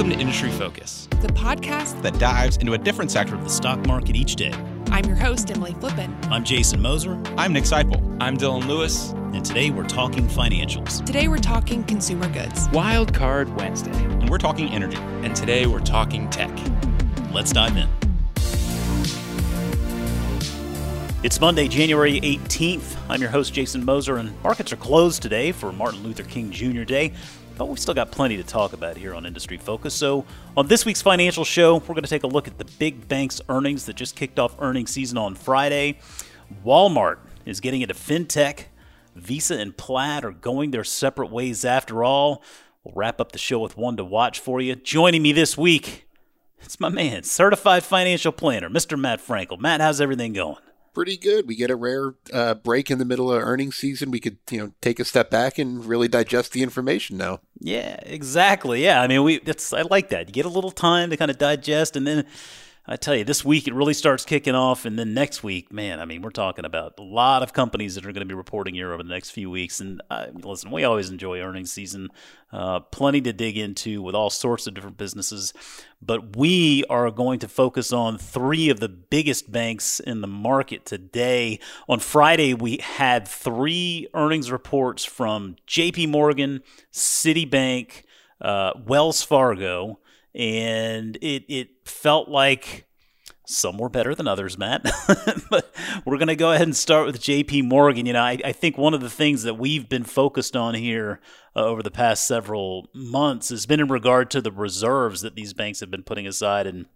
Welcome to Industry Focus, the podcast that dives into a different sector of the stock market each day. I'm your host, Emily Flippen. I'm Jason Moser. I'm Nick Sciple. I'm Dylan Lewis. And today we're talking financials. Today we're talking consumer goods. Wild Card Wednesday. And we're talking energy. And today we're talking tech. Let's dive in. It's Monday, January 18th. I'm your host, Jason Moser, and markets are closed today for Martin Luther King Jr. Day but we've still got plenty to talk about here on Industry Focus. So, on this week's financial show, we're going to take a look at the big banks' earnings that just kicked off earnings season on Friday. Walmart is getting into fintech. Visa and Plaid are going their separate ways after all. We'll wrap up the show with one to watch for you. Joining me this week, it's my man, certified financial planner, Mr. Matt Frankel. Matt, how's everything going? Pretty good. We get a rare uh, break in the middle of earnings season. We could, you know, take a step back and really digest the information now. Yeah, exactly. Yeah, I mean, we that's I like that. You get a little time to kind of digest, and then I tell you, this week it really starts kicking off, and then next week, man, I mean, we're talking about a lot of companies that are going to be reporting here over the next few weeks. And uh, listen, we always enjoy earnings season, uh, plenty to dig into with all sorts of different businesses. But we are going to focus on three of the biggest banks in the market today. On Friday, we had three earnings reports from J.P. Morgan, Citibank, uh, Wells Fargo and it it felt like some were better than others, Matt. but we're going to go ahead and start with J.P. Morgan. You know, I, I, think one of the things that we've been focused on here uh, over the past several months has been in regard to the reserves that these banks have been putting aside and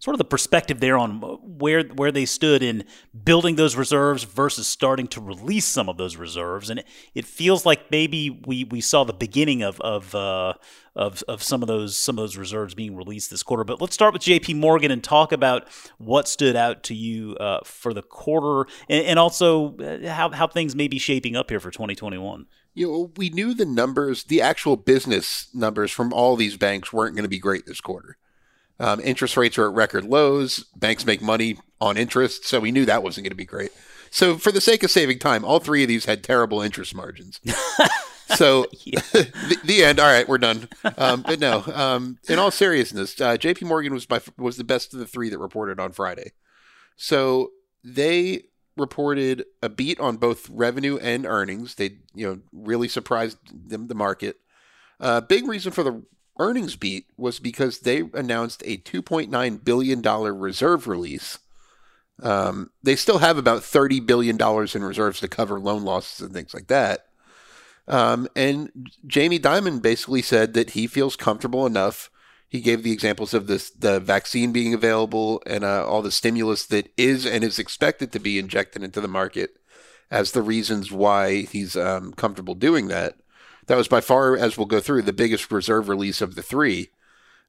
sort of the perspective there on where where they stood in building those reserves versus starting to release some of those reserves, and it, it feels like maybe we, we saw the beginning of of, uh, of of some of those some of those reserves being released this quarter. But let's start with J.P. Morgan and talk about what stood out to you uh, for the quarter, and, and also uh, how how things may be shaping up here for 2021 you know, we knew the numbers, the actual business numbers from all these banks weren't going to be great this quarter. Um, interest rates are at record lows. Banks make money on interest, so we knew that wasn't going to be great. So, for the sake of saving time, all three of these had terrible interest margins. so, the, the, end. All right, we're done. Um, but no, um, in all seriousness, uh, J.P. Morgan was by was the best of the three that reported on Friday. So they reported a beat on both revenue and earnings. They, you know, really surprised them the market. Uh, big reason for the earnings beat was because they announced a $2.9 billion reserve release. Um, they still have about $30 billion in reserves to cover loan losses and things like that. Um, and Jamie Dimon basically said that he feels comfortable enough. He gave the examples of this, the vaccine being available and uh, all the stimulus that is and is expected to be injected into the market as the reasons why he's um, comfortable doing that that was by far, as we'll go through, the biggest reserve release of the three.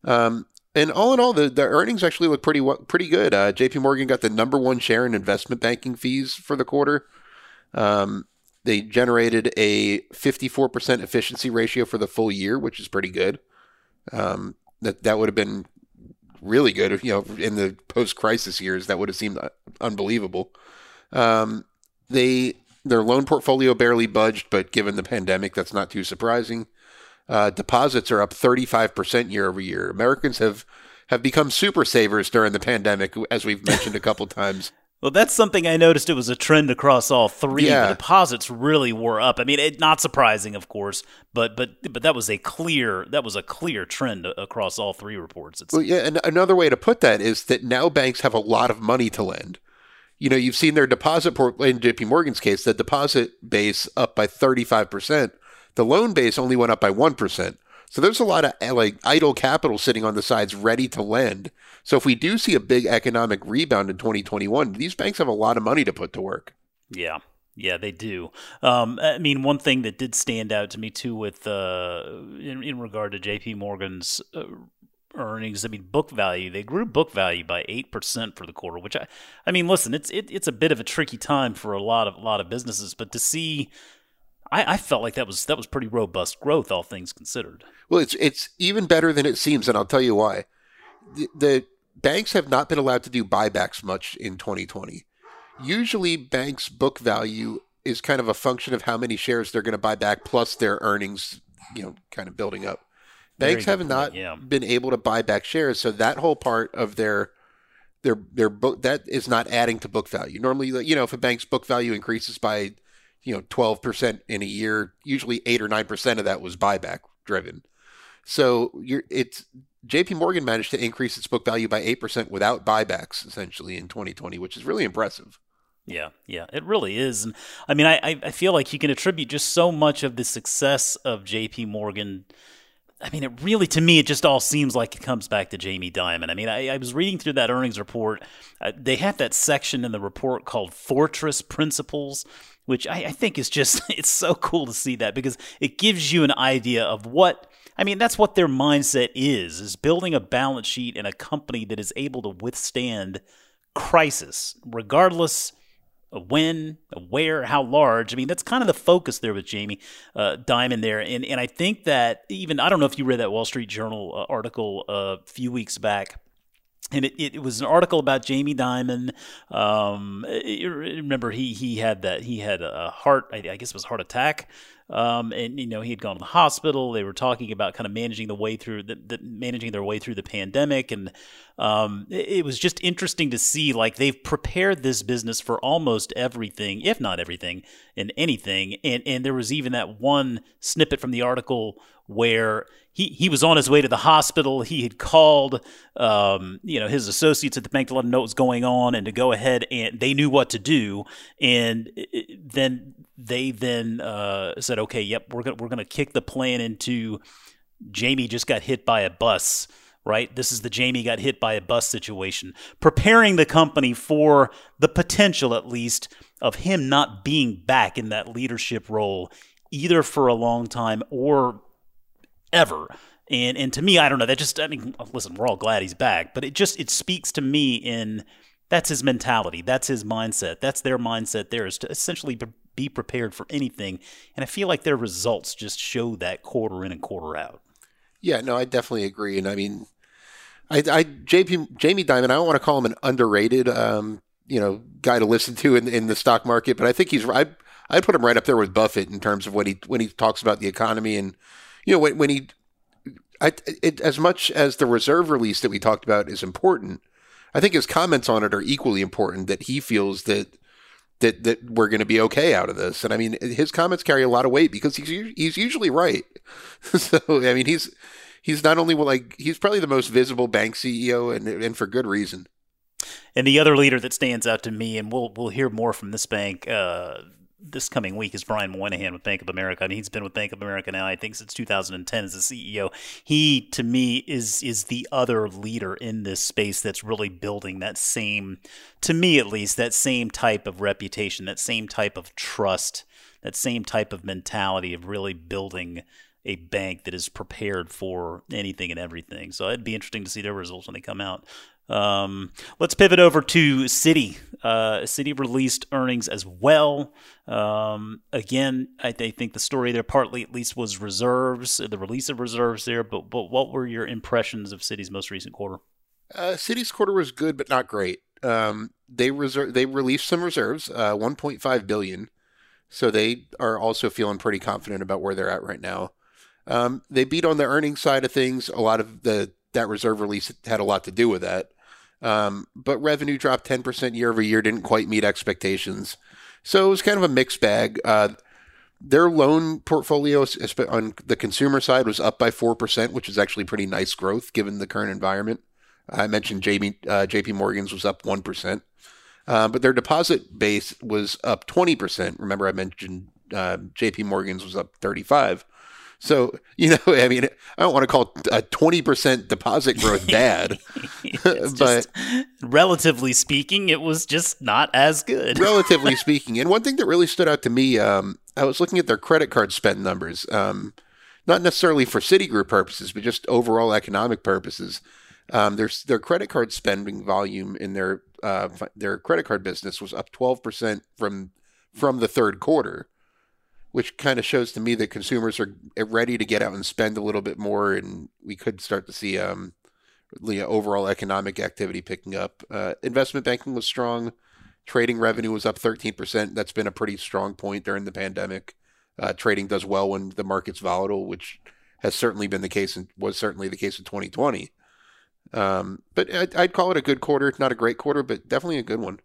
Um, and all in all, the, the earnings actually look pretty pretty good. Uh, J.P. Morgan got the number one share in investment banking fees for the quarter. Um, they generated a 54% efficiency ratio for the full year, which is pretty good. Um, that that would have been really good, you know, in the post-crisis years. That would have seemed unbelievable. Um, they their loan portfolio barely budged, but given the pandemic, that's not too surprising. Uh, deposits are up 35% year over year. Americans have have become super savers during the pandemic, as we've mentioned a couple times. Well, that's something I noticed. It was a trend across all three. Yeah. The deposits really were up. I mean, it, not surprising, of course, but but but that was a clear that was a clear trend across all three reports. Well, yeah, and another way to put that is that now banks have a lot of money to lend you know, you've seen their deposit port in JP Morgan's case, the deposit base up by 35%. The loan base only went up by 1%. So there's a lot of eh, like idle capital sitting on the sides ready to lend. So if we do see a big economic rebound in 2021, these banks have a lot of money to put to work. Yeah. Yeah, they do. Um, I mean, one thing that did stand out to me too, with uh, in, in regard to J.P. Morgan's uh, earnings. I mean, book value. They grew book value by eight percent for the quarter, which I, I mean, listen, it's it, it's a bit of a tricky time for a lot of a lot of businesses, but to see. I, I felt like that was that was pretty robust growth, all things considered. Well, it's it's even better than it seems, and I'll tell you why. The, the banks have not been allowed to do buybacks much in 2020. Usually, banks' book value is kind of a function of how many shares they're going to buy back plus their earnings, you know, kind of building up. Banks have point, not yeah. been able to buy back shares, so that whole part of their their their book that is not adding to book value. Normally, you know, if a bank's book value increases by you know twelve percent in a year, usually eight or nine percent of that was buyback driven. So you're it's J.P. Morgan managed to increase its book value by eight percent without buybacks, essentially in 2020, which is really impressive. Yeah, yeah, it really is. And I mean, I- I feel like you can attribute just so much of the success of J.P. Morgan. I mean, it really, to me, it just all seems like it comes back to Jamie Dimon. I mean, I, I was reading through that earnings report. Uh, they have that section in the report called Fortress Principles, which I, I think is just, it's so cool to see that because it gives you an idea of what, I mean, that's what their mindset is, is building a balance sheet in a company that is able to withstand crisis, regardless when, where, how large. I mean, that's kind of the focus there with Jamie uh, Dimon there. And, and I think that even, I don't know if you read that Wall Street Journal uh, article a few weeks back. And it, it was an article about Jamie Dimon. Um, remember he he had that he had a heart I guess it was heart attack, um, and you know he had gone to the hospital. They were talking about kind of managing the way through the, the managing their way through the pandemic, and um, it, it was just interesting to see like they've prepared this business for almost everything, if not everything, and anything. And and there was even that one snippet from the article where he, he was on his way to the hospital. He had called, um, you know, his associates at the bank to let him know what was going on and to go ahead and they knew what to do. And then they then uh, said, okay, yep, we're gonna we're gonna kick the plan into Jamie just got hit by a bus. Right, this is the Jamie got hit by a bus situation, preparing the company for the potential, at least, of him not being back in that leadership role, either for a long time or ever. And and to me, I don't know. That just I mean, listen, we're all glad he's back, but it just it speaks to me in that's his mentality, that's his mindset, that's their mindset. There is to essentially be- prepared for anything, and I feel like their results just show that quarter in and quarter out. Yeah, no, I definitely agree. And I mean, I, I JP Jamie Dimon, I don't want to call him an underrated, um, you know, guy to listen to in in the stock market, but I think he's I I put him right up there with Buffett in terms of when he when he talks about the economy and you know when when he I it, as much as the reserve release that we talked about is important, I think his comments on it are equally important. That he feels that that that we're going to be okay out of this. And I mean, his comments carry a lot of weight because he's he's usually right. so I mean, he's he's not only like he's probably the most visible bank CEO, and and for good reason. And the other leader that stands out to me, and we'll we'll hear more from this bank uh, this coming week, is Brian Moynihan with Bank of America. I mean, he's been with Bank of America now, I think, since 2010 as the CEO. He, to me, is is the other leader in this space that's really building that same, to me at least, that same type of reputation, that same type of trust, that same type of mentality of really building a bank that is prepared for anything and everything. So it'd be interesting to see their results when they come out. Um, let's pivot over to Citi. Uh, Citi released earnings as well. Um, again, I, I think the story there partly at least was reserves, the release of reserves there. But but what were your impressions of Citi's most recent quarter? Uh, Citi's quarter was good, but not great. Um, they reserve they released some reserves, uh, 1.5 billion. So they are also feeling pretty confident about where they're at right now. Um, they beat on the earnings side of things. A lot of the that reserve release had a lot to do with that. Um, but revenue dropped 10% year over year, didn't quite meet expectations. So it was kind of a mixed bag. Uh, their loan portfolio on the consumer side was up by 4%, which is actually pretty nice growth given the current environment. I mentioned JP, uh, JP Morgan's was up 1%. Uh, but their deposit base was up 20%. Remember, I mentioned uh, JP Morgan's was up 35. So, you know, I mean, I don't want to call a 20% deposit growth bad, but just, relatively speaking, it was just not as good. relatively speaking. And one thing that really stood out to me, um, I was looking at their credit card spend numbers, um, not necessarily for Citigroup purposes, but just overall economic purposes. Um, their their credit card spending volume in their uh, their credit card business was up 12% from from the third quarter, which kind of shows to me that consumers are ready to get out and spend a little bit more, and we could start to see um, the overall economic activity picking up. Uh, investment banking was strong. Trading revenue was up 13%. That's been a pretty strong point during the pandemic. Uh, trading does well when the market's volatile, which has certainly been the case and was certainly the case in 2020. Um, but I'd, I'd call it a good quarter, not a great quarter, but definitely a good one.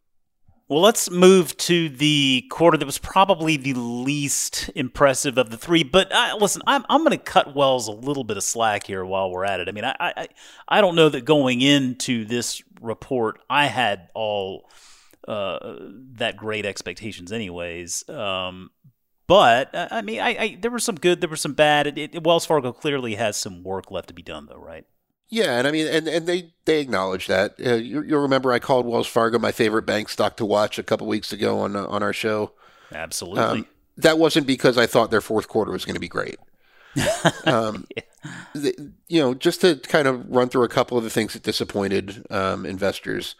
Well, let's move to the quarter that was probably the least impressive of the three. But uh, listen, I'm I'm going to cut Wells a little bit of slack here while we're at it. I mean, I, I I don't know that going into this report, I had all uh, that great expectations, anyways. Um, but uh, I mean, I, I, there were some good, there were some bad. It, it, Wells Fargo clearly has some work left to be done, though, right? Yeah, and I mean, and, and they they acknowledge that. Uh, you, will remember I called Wells Fargo my favorite bank stock to watch a couple weeks ago on uh, on our show. Absolutely. Um, that wasn't because I thought their fourth quarter was going to be great. um, yeah. the, you know, just to kind of run through a couple of the things that disappointed um, investors.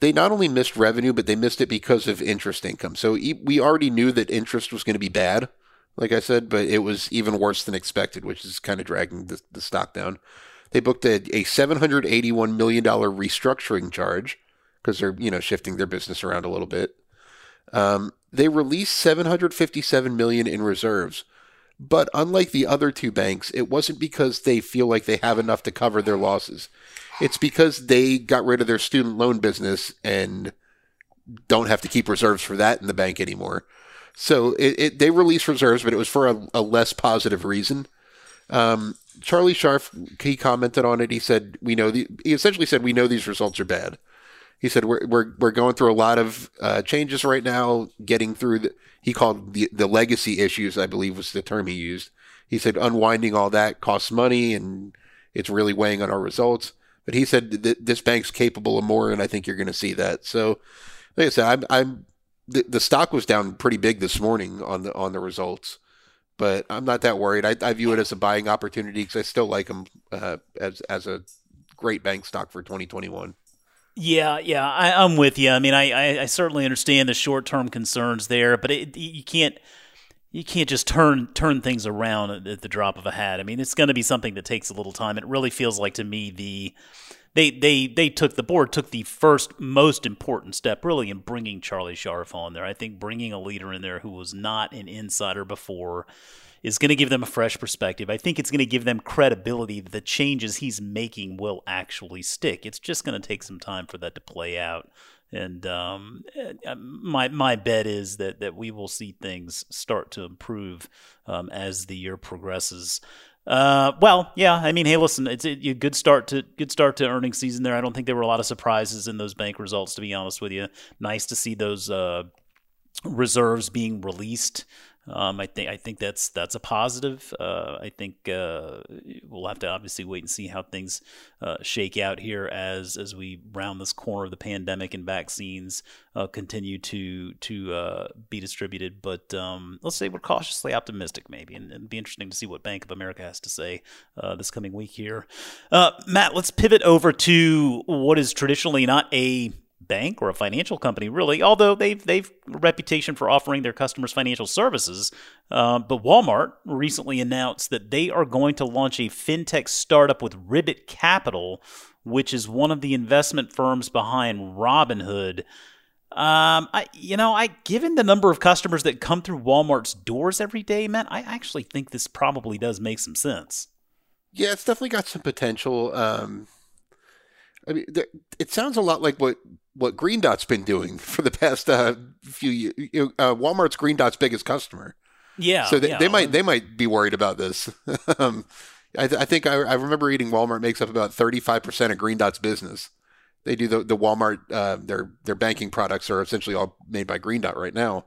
They not only missed revenue, but they missed it because of interest income. So we already knew that interest was going to be bad, like I said, but it was even worse than expected, which is kind of dragging the, the stock down. They booked a, a $781 million restructuring charge because they're, you know, shifting their business around a little bit. Um, they released 757 million in reserves. But unlike the other two banks, it wasn't because they feel like they have enough to cover their losses. It's because they got rid of their student loan business and don't have to keep reserves for that in the bank anymore. So it, it, they released reserves, but it was for a, a less positive reason. Um, Charlie Scharf, he commented on it. He said, "We know the." He essentially said, "We know these results are bad." He said, "We're we're we're going through a lot of uh, changes right now, getting through the." He called the the legacy issues. I believe was the term he used. He said, "Unwinding all that costs money, and it's really weighing on our results." But he said th- this bank's capable of more, and I think you're going to see that. So, like I said, I'm, I'm the, the stock was down pretty big this morning on the on the results but I'm not that worried. I, I view it as a buying opportunity because I still like them uh, as as a great bank stock for 2021. Yeah, yeah, I, am with you. I mean, I, I, certainly understand the short term concerns there, but it, you can't you can't just turn turn things around at the drop of a hat. I mean, it's going to be something that takes a little time. It really feels like to me the they they they took the board took the first most important step really in bringing Charlie Scharf on there. I think bringing a leader in there who was not an insider before is going to give them a fresh perspective. I think it's going to give them credibility that the changes he's making will actually stick. It's just going to take some time for that to play out. And um, uh, my my bet is that, that we will see things start to improve um, as the year progresses. Uh, well, yeah. I mean, hey, listen, it's a, good start to good start to earnings season there. I don't think there were a lot of surprises in those bank results, to be honest with you. Nice to see those uh, reserves being released. Um, I think I think that's that's a positive. Uh, I think uh, we'll have to obviously wait and see how things uh, shake out here as as we round this corner of the pandemic and vaccines uh, continue to to uh, be distributed. But um, let's say we're cautiously optimistic, maybe, and it'd be interesting to see what Bank of America has to say uh, this coming week here. Matt, let's pivot over to what is traditionally not a bank or a financial company, really. Although they've they've a reputation for offering their customers financial services, uh, but Walmart recently announced that they are going to launch a fintech startup with Ribbit Capital, which is one of the investment firms behind Robinhood. Um, I you know, I given the number of customers that come through Walmart's doors every day, man, I actually think this probably does make some sense. Yeah, it's definitely got some potential. Um, I mean, it sounds a lot like what what Green Dot's been doing for the past uh, few years. You know, uh, Walmart's Green Dot's biggest customer. Yeah. So they, yeah. they might they might be worried about this. um, I, I, think I, I, remember reading Walmart makes up about thirty five percent of Green Dot's business. They do the the Walmart uh, their their banking products are essentially all made by Green Dot right now.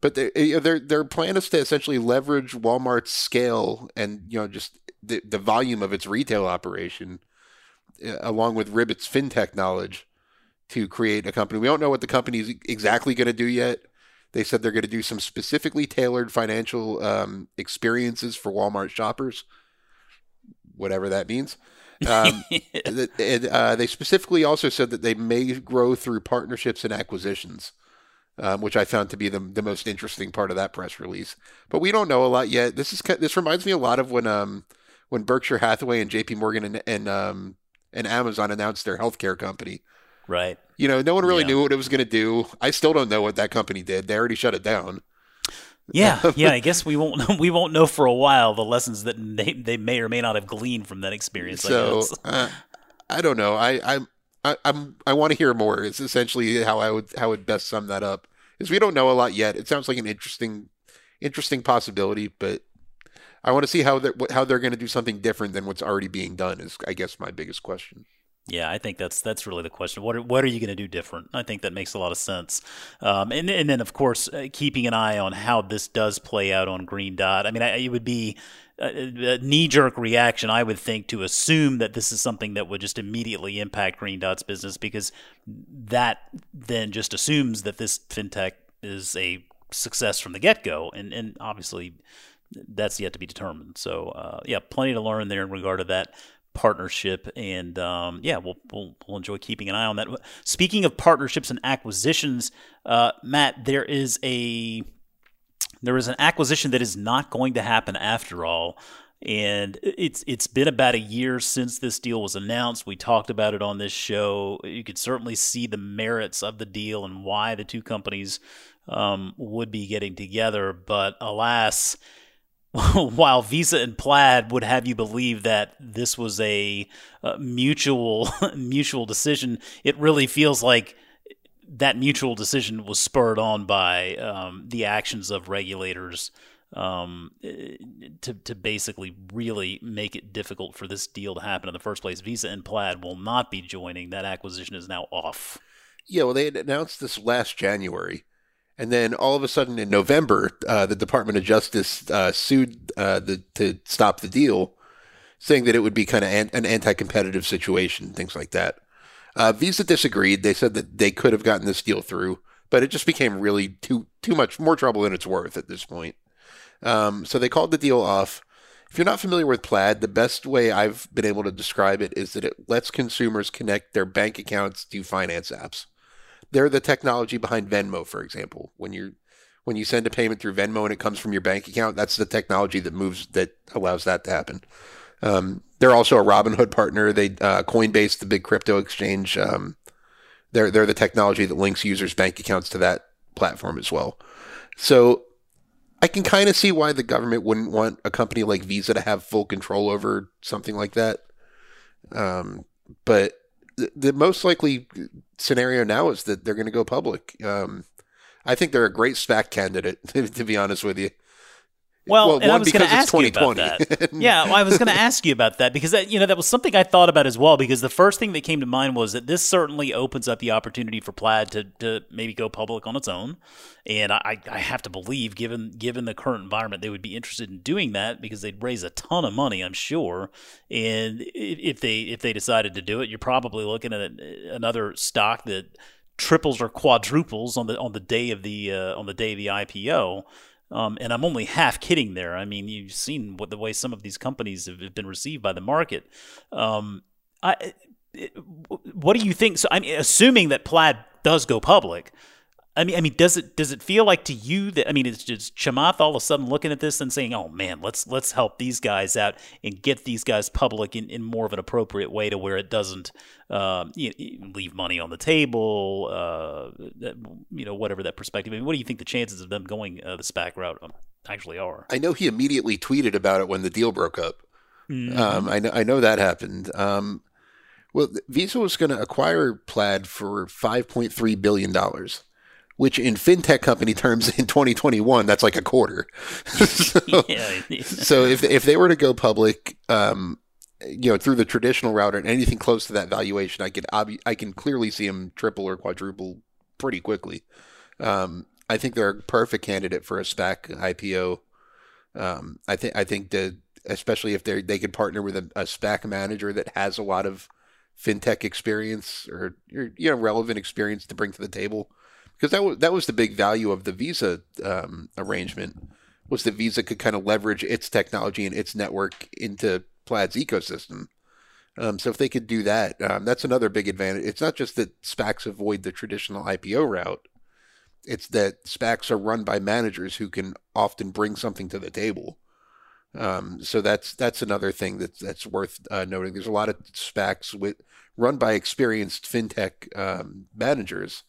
But they, their their plan is to essentially leverage Walmart's scale and you know just the the volume of its retail operation, along with Ribbit's fintech knowledge to create a company. We don't know what the company is exactly going to do yet. They said they're going to do some specifically tailored financial um, experiences for Walmart shoppers, whatever that means. Um, and, uh, they specifically also said that they may grow through partnerships and acquisitions, um, which I found to be the, the most interesting part of that press release. But we don't know a lot yet. This is this reminds me a lot of when um, when Berkshire Hathaway and J.P. Morgan and and, um, and Amazon announced their healthcare company. Right. You know, no one really yeah. knew what it was going to do. I still don't know what that company did. They already shut it down. Yeah, yeah. I guess we won't we won't know for a while the lessons that they they may or may not have gleaned from that experience. I So guess. uh, I don't know. I I'm I, I'm I want to hear more. It's essentially how I would how I would best sum that up. Is we don't know a lot yet. It sounds like an interesting interesting possibility, but I want to see how they're how they're going to do something different than what's already being done. Is I guess my biggest question. Yeah, I think that's that's really the question. What are, what are you going to do different? I think that makes a lot of sense. Um, and and then of course uh, keeping an eye on how this does play out on Green Dot. I mean, I, it would be a, a knee jerk reaction, I would think, to assume that this is something that would just immediately impact Green Dot's business because that then just assumes that this fintech is a success from the get go, and and obviously that's yet to be determined. So uh, yeah, plenty to learn there in regard to that partnership, and um, yeah, we'll, we'll we'll enjoy keeping an eye on that. Speaking of partnerships and acquisitions, uh, Matt, there is a there is an acquisition that is not going to happen after all. And it's it's been about a year since this deal was announced. We talked about it on this show. You could certainly see the merits of the deal and why the two companies um, would be getting together. But alas, while Visa and Plaid would have you believe that this was a, uh mutual mutual decision, it really feels like that mutual decision was spurred on by um, the actions of regulators um, to to basically really make it difficult for this deal to happen in the first place. Visa and Plaid will not be joining. That acquisition is now off. Yeah, well, they had announced this last January, and then all of a sudden in November, uh, the Department of Justice uh, sued uh, the to stop the deal, saying that it would be kind of an, an anti-competitive situation, things like that. Uh, Visa disagreed. They said that they could have gotten this deal through, but it just became really too too much more trouble than it's worth at this point. Um, so they called the deal off. If you're not familiar with Plaid, the best way I've been able to describe it is that it lets consumers connect their bank accounts to finance apps. They're the technology behind Venmo, for example. When you when you send a payment through Venmo and it comes from your bank account, that's the technology that moves that allows that to happen. Um, they're also a Robinhood partner. They uh, Coinbase, the big crypto exchange. Um, they're they're the technology that links users' bank accounts to that platform as well. So I can kind of see why the government wouldn't want a company like Visa to have full control over something like that. Um, but the, most likely scenario now is that they're going to go public. Um, I think they're a great SPAC candidate, to be honest with you. Well, Well, and I was going to ask you about that. yeah, well, I was going to ask you about that because that, you know that was something I thought about as well. Because the first thing that came to mind was that this certainly opens up the opportunity for Plaid to, to maybe go public on its own, and I, I have to believe, given given the current environment, they would be interested in doing that because they'd raise a ton of money, I'm sure. And if they if they decided to do it, you're probably looking at another stock that triples or quadruples on the on the day of the uh, on the day of the IPO. Um, and I'm only half kidding there. I mean, you've seen what the way some of these companies have been received by the market. Um, I, it, what do you think? So, I mean, assuming that Plaid does go public, I mean, I mean, does it does it feel like to you that I mean, it's just Chamath all of a sudden looking at this and saying, "Oh man, let's let's help these guys out and get these guys public in, in more of an appropriate way to where it doesn't um, you leave money on the table, uh, that- you know, whatever that perspective. I mean, what do you think the chances of them going uh, the SPAC route um, actually are?" I know he immediately tweeted about it when the deal broke up. Mm-hmm. Um, I know I know that happened. Um, well, Visa was going to acquire Plaid for five point three billion dollars, which in fintech company terms in 2021 that's like a quarter. so, yeah, so if if they were to go public, um, you know, through the traditional route and anything close to that valuation, I could obvi- I can clearly see them triple or quadruple pretty quickly. Um, I think they're a perfect candidate for a SPAC IPO. Um, I think I think that especially if they they could partner with a, a SPAC manager that has a lot of fintech experience or you know relevant experience to bring to the table, because that was that was the big value of the Visa um, arrangement was that Visa could kind of leverage its technology and its network into Plaid's ecosystem. Um, so if they could do that, um, that's another big advantage. It's not just that SPACs avoid the traditional IPO route; it's that SPACs are run by managers who can often bring something to the table. Um, so that's that's another thing that's that's worth uh, noting. There's a lot of SPACs with run by experienced fintech um, managers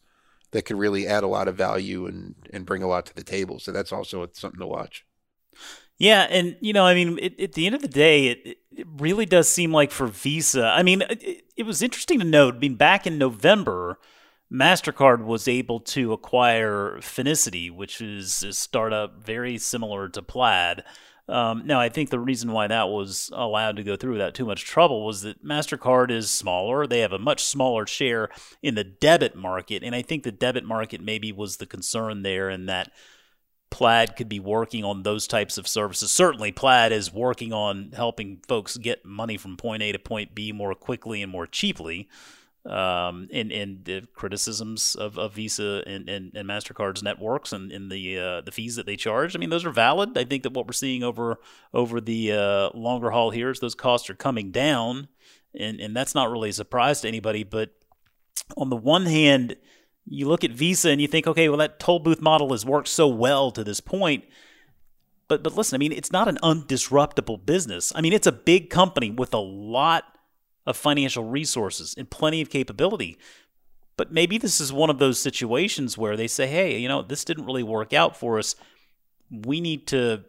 that could really add a lot of value and and bring a lot to the table. So that's also something to watch. Yeah, and you know, I mean, it, at the end of the day, it, it really does seem like for Visa. I mean, it, it was interesting to note. I mean, back in November, Mastercard was able to acquire Finicity, which is a startup very similar to Plaid. Um, now, I think the reason why that was allowed to go through without too much trouble was that MasterCard is smaller. They have a much smaller share in the debit market. And I think the debit market maybe was the concern there in that Plaid could be working on those types of services. Certainly, Plaid is working on helping folks get money from point A to point B more quickly and more cheaply. Um, and, and the criticisms of, of Visa and, and, and Mastercard's networks and, and the uh, the fees that they charge. I mean, those are valid. I think that what we're seeing over over the uh, longer haul here is those costs are coming down, and and that's not really a surprise to anybody. But on the one hand, you look at Visa and you think, okay, well, that toll booth model has worked so well to this point. But but listen, I mean, it's not an undisruptible business. I mean, it's a big company with a lot of financial resources and plenty of capability. But maybe this is one of those situations where they say, hey, you know, this didn't really work out for us. We need to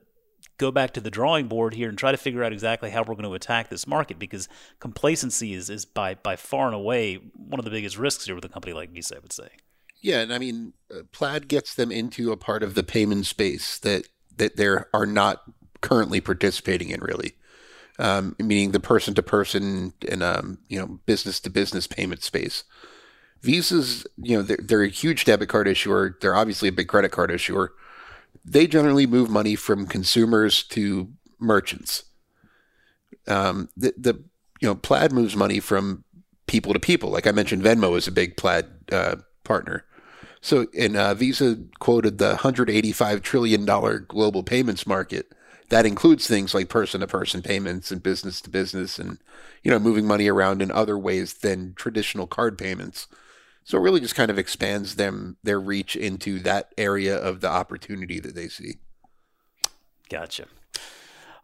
go back to the drawing board here and try to figure out exactly how we're going to attack this market because complacency is, is by, by far and away one of the biggest risks here with a company like Visa, I would say. Yeah, and I mean, uh, Plaid gets them into a part of the payment space that that they are not currently participating in, really. Um, meaning the person to person and um, you know business to business payment space. Visa's, you know, they're, they're a huge debit card issuer. They're obviously a big credit card issuer. They generally move money from consumers to merchants. Um, the, the you know Plaid moves money from people to people. Like I mentioned, Venmo is a big Plaid uh, partner. So, and uh, Visa quoted the 185 trillion dollar global payments market. That includes things like person to person payments and business to business, and you know, moving money around in other ways than traditional card payments. So it really just kind of expands them their reach into that area of the opportunity that they see. Gotcha.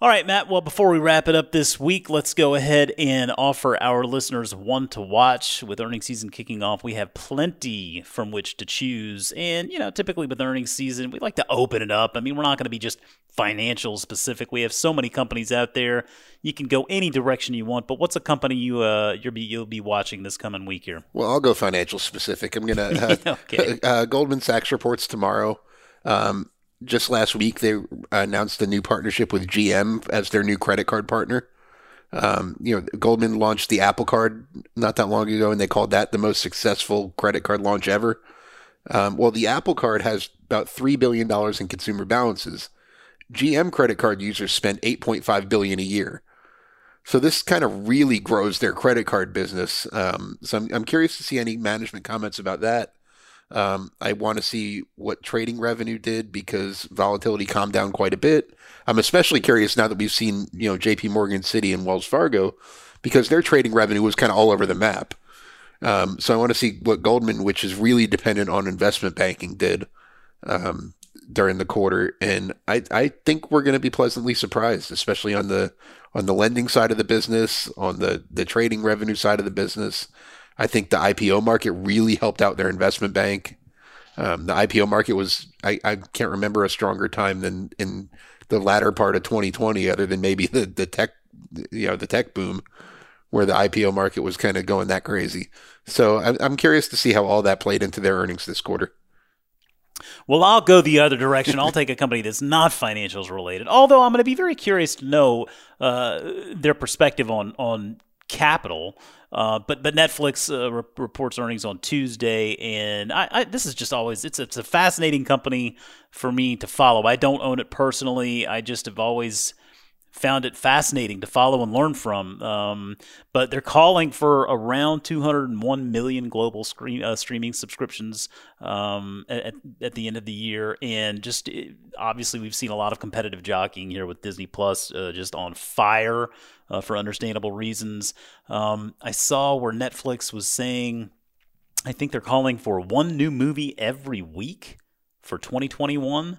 All right, Matt. Well, before we wrap it up this week, let's go ahead and offer our listeners one to watch. With earnings season kicking off, we have plenty from which to choose. And, you know, typically with earnings season, we like to open it up. I mean, we're not going to be just financial specific. We have so many companies out there. You can go any direction you want. But what's a company you uh you'll be you'll be watching this coming week here? Well, I'll go financial specific. I'm gonna uh, okay. uh, Goldman Sachs reports tomorrow. Um, just last week they announced a new partnership with GM as their new credit card partner. Um, you know, Goldman launched the Apple Card not that long ago, and they called that the most successful credit card launch ever. Um, well, the Apple Card has about three billion dollars in consumer balances. GM credit card users spend 8.5 billion a year. So this kind of really grows their credit card business. Um, so I'm, I'm curious to see any management comments about that. Um, I want to see what trading revenue did because volatility calmed down quite a bit. I'm especially curious now that we've seen, you know, JP Morgan Citi and Wells Fargo because their trading revenue was kind of all over the map. Um, so I want to see what Goldman, which is really dependent on investment banking, did um, during the quarter. And I, I think we're going to be pleasantly surprised, especially on the on the lending side of the business, on the the trading revenue side of the business. I think the IPO market really helped out their investment bank. Um, the IPO market was, I, I can't remember a stronger time than in the latter part of 2020, other than maybe the, the tech, you know, the tech boom where the IPO market was kind of going that crazy. So I'm, I'm curious to see how all that played into their earnings this quarter. Well, I'll go the other direction. I'll take a company that's not financials related. Although I'm going to be very curious to know uh, their perspective on on capital. Uh, but but Netflix uh, re- reports earnings on Tuesday, and I, I, this is just always it's it's a fascinating company for me to follow. I don't own it personally. I just have always found it fascinating to follow and learn from. Um, but they're calling for around 201 million global screen, uh, streaming subscriptions um, at, at the end of the year. And just it, obviously, we've seen a lot of competitive jockeying here with Disney Plus uh, just on fire uh, for understandable reasons. Um, I saw where Netflix was saying, I think they're calling for one new movie every week for 2021.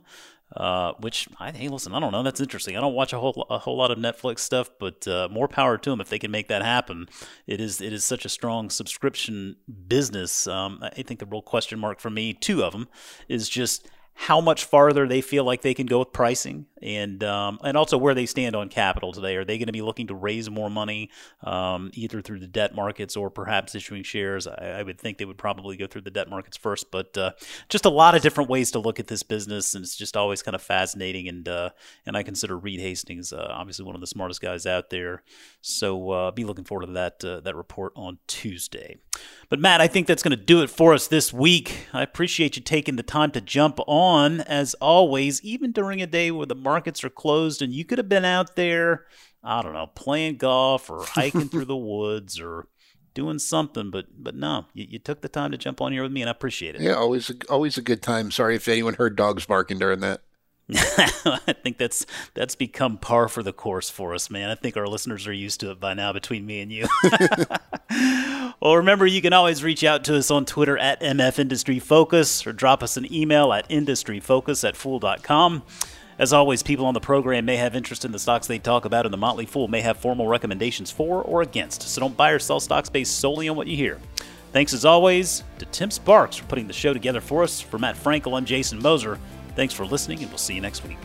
Uh, which I hey, listen, I don't know. That's interesting. I don't watch a whole a whole lot of Netflix stuff, but uh, more power to them if they can make that happen. It is it is such a strong subscription business. Um, I think the real question mark for me, two of them, is just how much farther they feel like they can go with pricing, and um, and also where they stand on capital today. Are they going to be looking to raise more money, um, either through the debt markets or perhaps issuing shares? I, I, would think they would probably go through the debt markets first, but uh, just a lot of different ways to look at this business, and it's just always kind of fascinating. And uh, and I consider Reed Hastings uh, obviously one of the smartest guys out there, so uh, be looking forward to that uh, that report on Tuesday. But Matt, I think that's going to do it for us this week. I appreciate you taking the time to jump on, as always, even during a day where the markets are closed and you could have been out there, I don't know, playing golf or hiking through the woods or doing something, but but no, you, you, took the time to jump on here with me, and I appreciate it. Yeah, always a, always a good time. Sorry if anyone heard dogs barking during that. I think that's that's become par for the course for us, man. I think our listeners are used to it by now between me and you. well, remember you can always reach out to us on Twitter at MF Industry Focus or drop us an email at industryfocus at fool.com. As always, people on the program may have interest in the stocks they talk about, and the Motley Fool may have formal recommendations for or against. So don't buy or sell stocks based solely on what you hear. Thanks as always to Tim Sparks for putting the show together for us. For Matt Frankel, I'm Jason Moser. Thanks for listening, and we'll see you next week.